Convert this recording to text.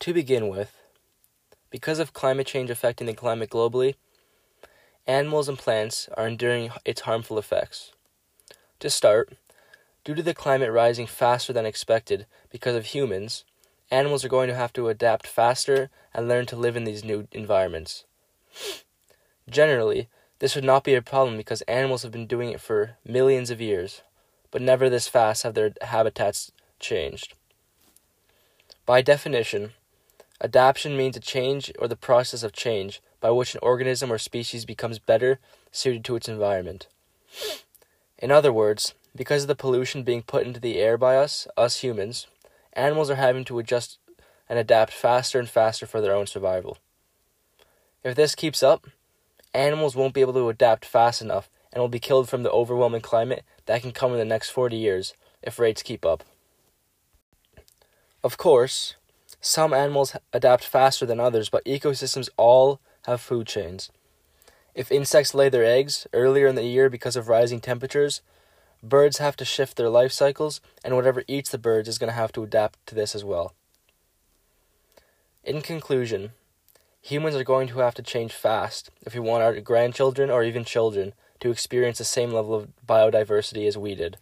To begin with, because of climate change affecting the climate globally, animals and plants are enduring its harmful effects. To start, due to the climate rising faster than expected because of humans, animals are going to have to adapt faster and learn to live in these new environments. Generally, this would not be a problem because animals have been doing it for millions of years, but never this fast have their habitats changed. By definition, adaptation means a change or the process of change by which an organism or species becomes better suited to its environment. In other words, because of the pollution being put into the air by us, us humans, animals are having to adjust and adapt faster and faster for their own survival. If this keeps up, animals won't be able to adapt fast enough and will be killed from the overwhelming climate that can come in the next 40 years if rates keep up. Of course, some animals adapt faster than others, but ecosystems all have food chains. If insects lay their eggs earlier in the year because of rising temperatures, birds have to shift their life cycles, and whatever eats the birds is going to have to adapt to this as well. In conclusion, humans are going to have to change fast if we want our grandchildren or even children to experience the same level of biodiversity as we did.